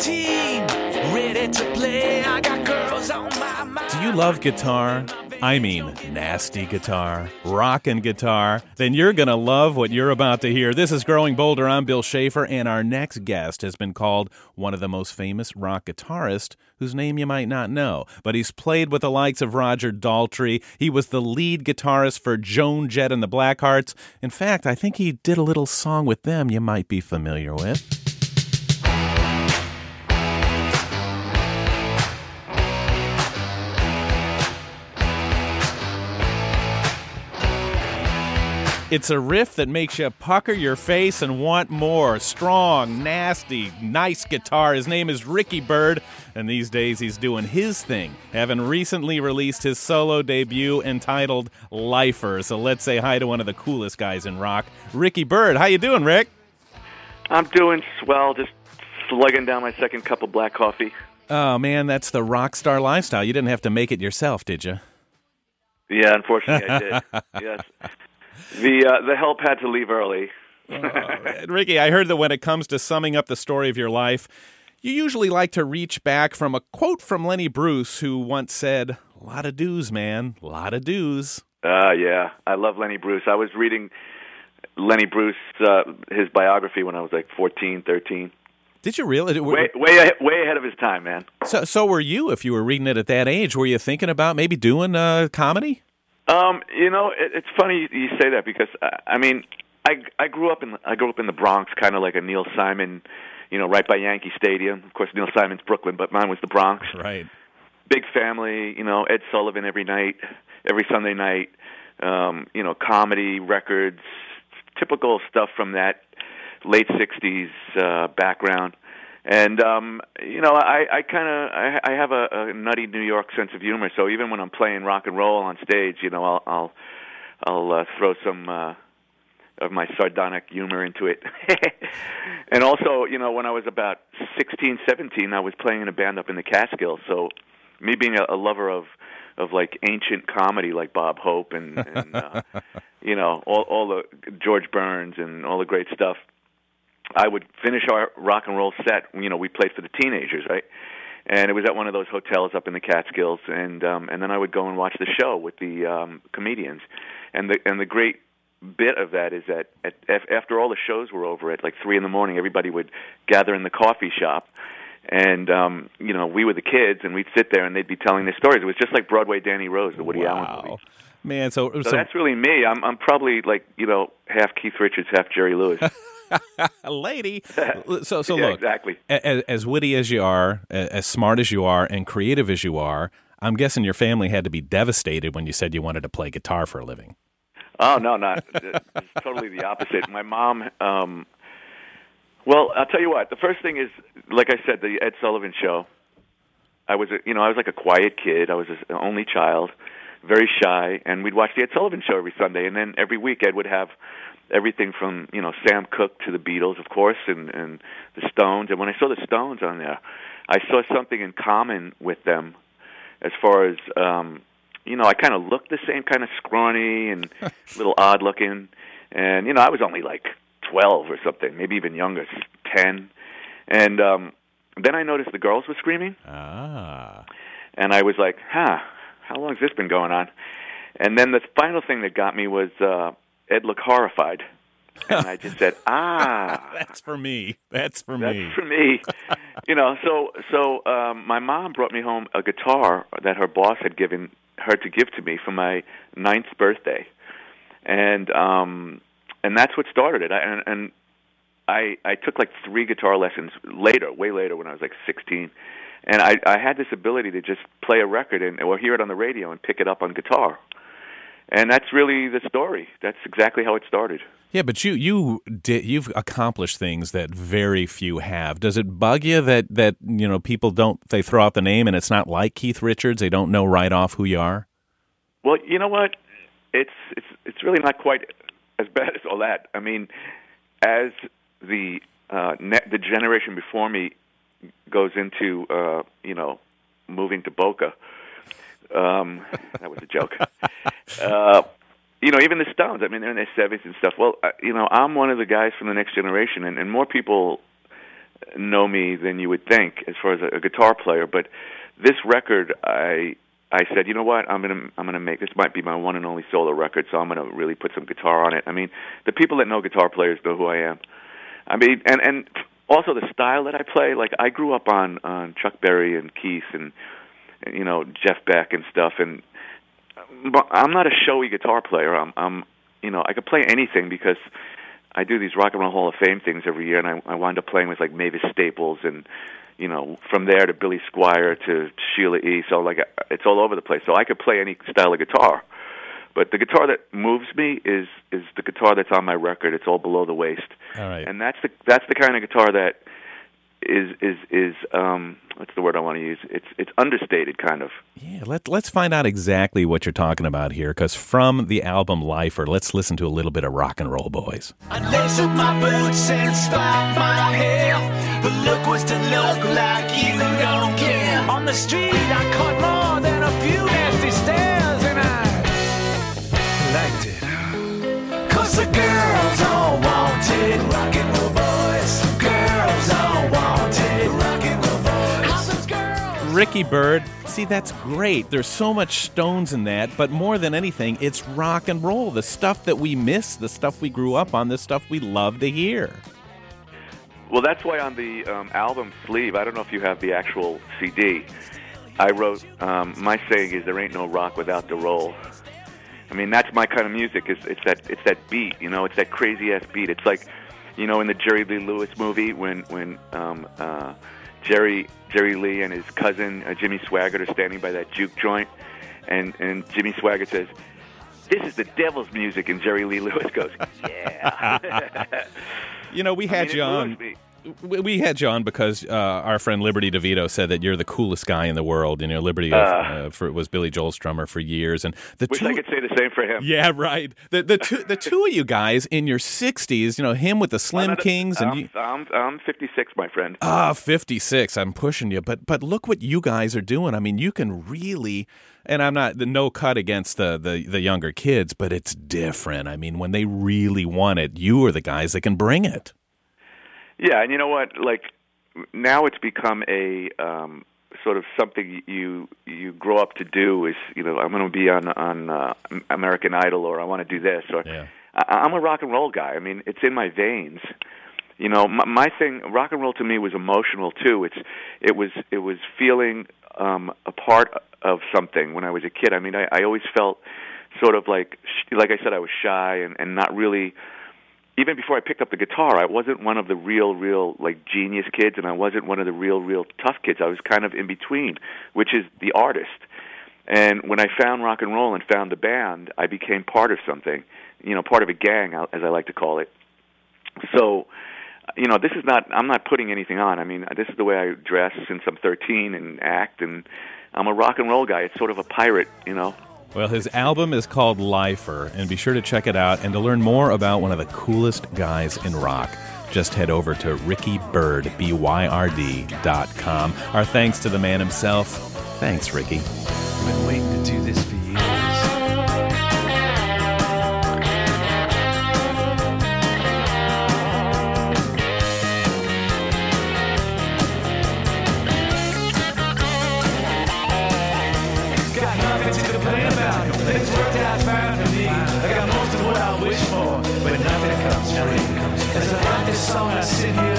team, ready to play. I got girls on my mind. Do you love guitar? I mean, nasty guitar, rockin' guitar. Then you're gonna love what you're about to hear. This is Growing Bolder. I'm Bill Schaefer, and our next guest has been called one of the most famous rock guitarists whose name you might not know. But he's played with the likes of Roger Daltrey. He was the lead guitarist for Joan Jett and the Blackhearts. In fact, I think he did a little song with them you might be familiar with. It's a riff that makes you pucker your face and want more. Strong, nasty, nice guitar. His name is Ricky Byrd, and these days he's doing his thing, having recently released his solo debut entitled Lifer. So let's say hi to one of the coolest guys in rock, Ricky Byrd. How you doing, Rick? I'm doing swell, just slugging down my second cup of black coffee. Oh man, that's the rock star lifestyle. You didn't have to make it yourself, did you? Yeah, unfortunately I did. yes. The uh, the help had to leave early. Uh, Ricky, I heard that when it comes to summing up the story of your life, you usually like to reach back from a quote from Lenny Bruce, who once said, "A lot of dues, man, a lot of dues." Uh yeah, I love Lenny Bruce. I was reading Lenny Bruce uh, his biography when I was like 14, 13. Did you really? Way way way ahead of his time, man. So, so were you? If you were reading it at that age, were you thinking about maybe doing uh, comedy? Um, you know, it, it's funny you say that because uh, I mean, I I grew up in I grew up in the Bronx, kind of like a Neil Simon, you know, right by Yankee Stadium. Of course, Neil Simon's Brooklyn, but mine was the Bronx. Right. Big family, you know, Ed Sullivan every night, every Sunday night. Um, you know, comedy records, typical stuff from that late '60s uh, background. And um, you know, I, I kind of I, I have a, a nutty New York sense of humor. So even when I'm playing rock and roll on stage, you know, I'll I'll, I'll uh, throw some uh, of my sardonic humor into it. and also, you know, when I was about sixteen, seventeen, I was playing in a band up in the Catskills. So me being a, a lover of of like ancient comedy, like Bob Hope and, and uh, you know all all the George Burns and all the great stuff. I would finish our rock and roll set. You know, we played for the teenagers, right? And it was at one of those hotels up in the Catskills, and um, and then I would go and watch the show with the um, comedians, and the and the great bit of that is that at, af- after all the shows were over at like three in the morning, everybody would gather in the coffee shop, and um, you know we were the kids, and we'd sit there and they'd be telling their stories. It was just like Broadway Danny Rose, the Woody Allen movie. Wow. Man, so, So, so that's really me. I'm I'm probably like you know half Keith Richards, half Jerry Lewis. lady. So, so yeah, look, exactly. as, as witty as you are, as smart as you are, and creative as you are, I'm guessing your family had to be devastated when you said you wanted to play guitar for a living. Oh no, not it's totally the opposite. My mom. um Well, I'll tell you what. The first thing is, like I said, the Ed Sullivan Show. I was, a, you know, I was like a quiet kid. I was an only child, very shy, and we'd watch the Ed Sullivan Show every Sunday. And then every week, Ed would have everything from you know Sam Cooke to the Beatles, of course, and and the Stones. And when I saw the Stones on there, I saw something in common with them, as far as um, you know, I kind of looked the same, kind of scrawny and a little odd looking, and you know, I was only like twelve or something, maybe even younger, ten, and um, then I noticed the girls were screaming, Ah. and I was like, huh, how long has this been going on? And then the final thing that got me was uh, Ed looked horrified, and I just said, ah, That's for me. That's for that's me. That's for me. you know, so so um, my mom brought me home a guitar that her boss had given her to give to me for my ninth birthday, and um, and that's what started it. I, and, and I I took like three guitar lessons later, way later when I was like sixteen, and I I had this ability to just play a record and or hear it on the radio and pick it up on guitar. And that's really the story. That's exactly how it started. Yeah, but you you did you've accomplished things that very few have. Does it bug you that that you know people don't they throw out the name and it's not like Keith Richards? They don't know right off who you are. Well, you know what? It's it's it's really not quite as bad as all that. I mean, as the uh, ne- the generation before me goes into uh, you know moving to Boca, um, that was a joke. uh, you know, even the Stones. I mean, they're in their seventies and stuff. Well, uh, you know, I'm one of the guys from the next generation, and, and more people know me than you would think as far as a, a guitar player. But this record, I I said, you know what, I'm gonna I'm gonna make this might be my one and only solo record, so I'm gonna really put some guitar on it. I mean, the people that know guitar players know who I am. I mean, and and also the style that I play. Like I grew up on on Chuck Berry and Keith and, you know Jeff Beck and stuff, and but I'm not a showy guitar player. I'm I'm you know I could play anything because I do these Rock and Roll Hall of Fame things every year, and I, I wind up playing with like Mavis Staples and you know, from there to Billy Squier to Sheila E. So like it's all over the place. So I could play any style of guitar. But the guitar that moves me is is the guitar that's on my record. It's all below the waist. All right. And that's the that's the kind of guitar that is is is um what's the word I want to use? It's it's understated kind of. Yeah, let let's find out exactly what you're talking about here cuz from the album Lifer, let's listen to a little bit of Rock and Roll Boys. I lace up my boots and stop my hair. But look what's to look like you don't care. On the street, I caught more than a few nasty stares, and I liked it. Cause the girls all wanted rock and roll boys. Girls all wanted rock and roll boys. All those girls. Ricky Byrd, see that's great. There's so much stones in that, but more than anything, it's rock and roll, the stuff that we miss, the stuff we grew up on, the stuff we love to hear. Well, that's why on the um, album sleeve, I don't know if you have the actual CD. I wrote um, my saying is there ain't no rock without the roll. I mean, that's my kind of music. It's, it's that it's that beat, you know, it's that crazy ass beat. It's like, you know, in the Jerry Lee Lewis movie when when um, uh, Jerry Jerry Lee and his cousin uh, Jimmy Swaggart are standing by that juke joint, and and Jimmy Swaggart says, "This is the devil's music," and Jerry Lee Lewis goes, "Yeah." You know, we I had mean, you on. We- had you on because uh, our friend Liberty DeVito said that you're the coolest guy in the world. You know, Liberty uh, Uh. uh, for, was Billy Joel's drummer for years, and the Wish two. I could say the same for him. yeah, right. The the two the two of you guys in your 60s. You know, him with the Slim a- Kings and I'm, you. I'm, I'm 56, my friend. Ah, 56. I'm pushing you, but but look what you guys are doing. I mean, you can really and I'm not the no cut against the, the the younger kids, but it's different. I mean, when they really want it, you are the guys that can bring it. Yeah, and you know what? Like now, it's become a um, sort of something you you grow up to do. Is you know I'm going to be on on uh, American Idol, or I want to do this, or Yeah. I, I'm a rock and roll guy. I mean, it's in my veins. You know, my, my thing, rock and roll to me was emotional too. It's it was it was feeling um, a part of something when I was a kid. I mean, I, I always felt sort of like sh- like I said, I was shy and, and not really. Even before I picked up the guitar, I wasn't one of the real, real like genius kids, and I wasn't one of the real, real tough kids. I was kind of in between, which is the artist. And when I found rock and roll and found the band, I became part of something, you know, part of a gang, as I like to call it. So, you know, this is not. I'm not putting anything on. I mean, this is the way I dress since I'm 13 and act, and I'm a rock and roll guy. It's sort of a pirate, you know. Well, his album is called Lifer, and be sure to check it out. And to learn more about one of the coolest guys in rock, just head over to rickybyrd, B-Y-R-D dot com. Our thanks to the man himself. Thanks, Ricky. Been waiting I got most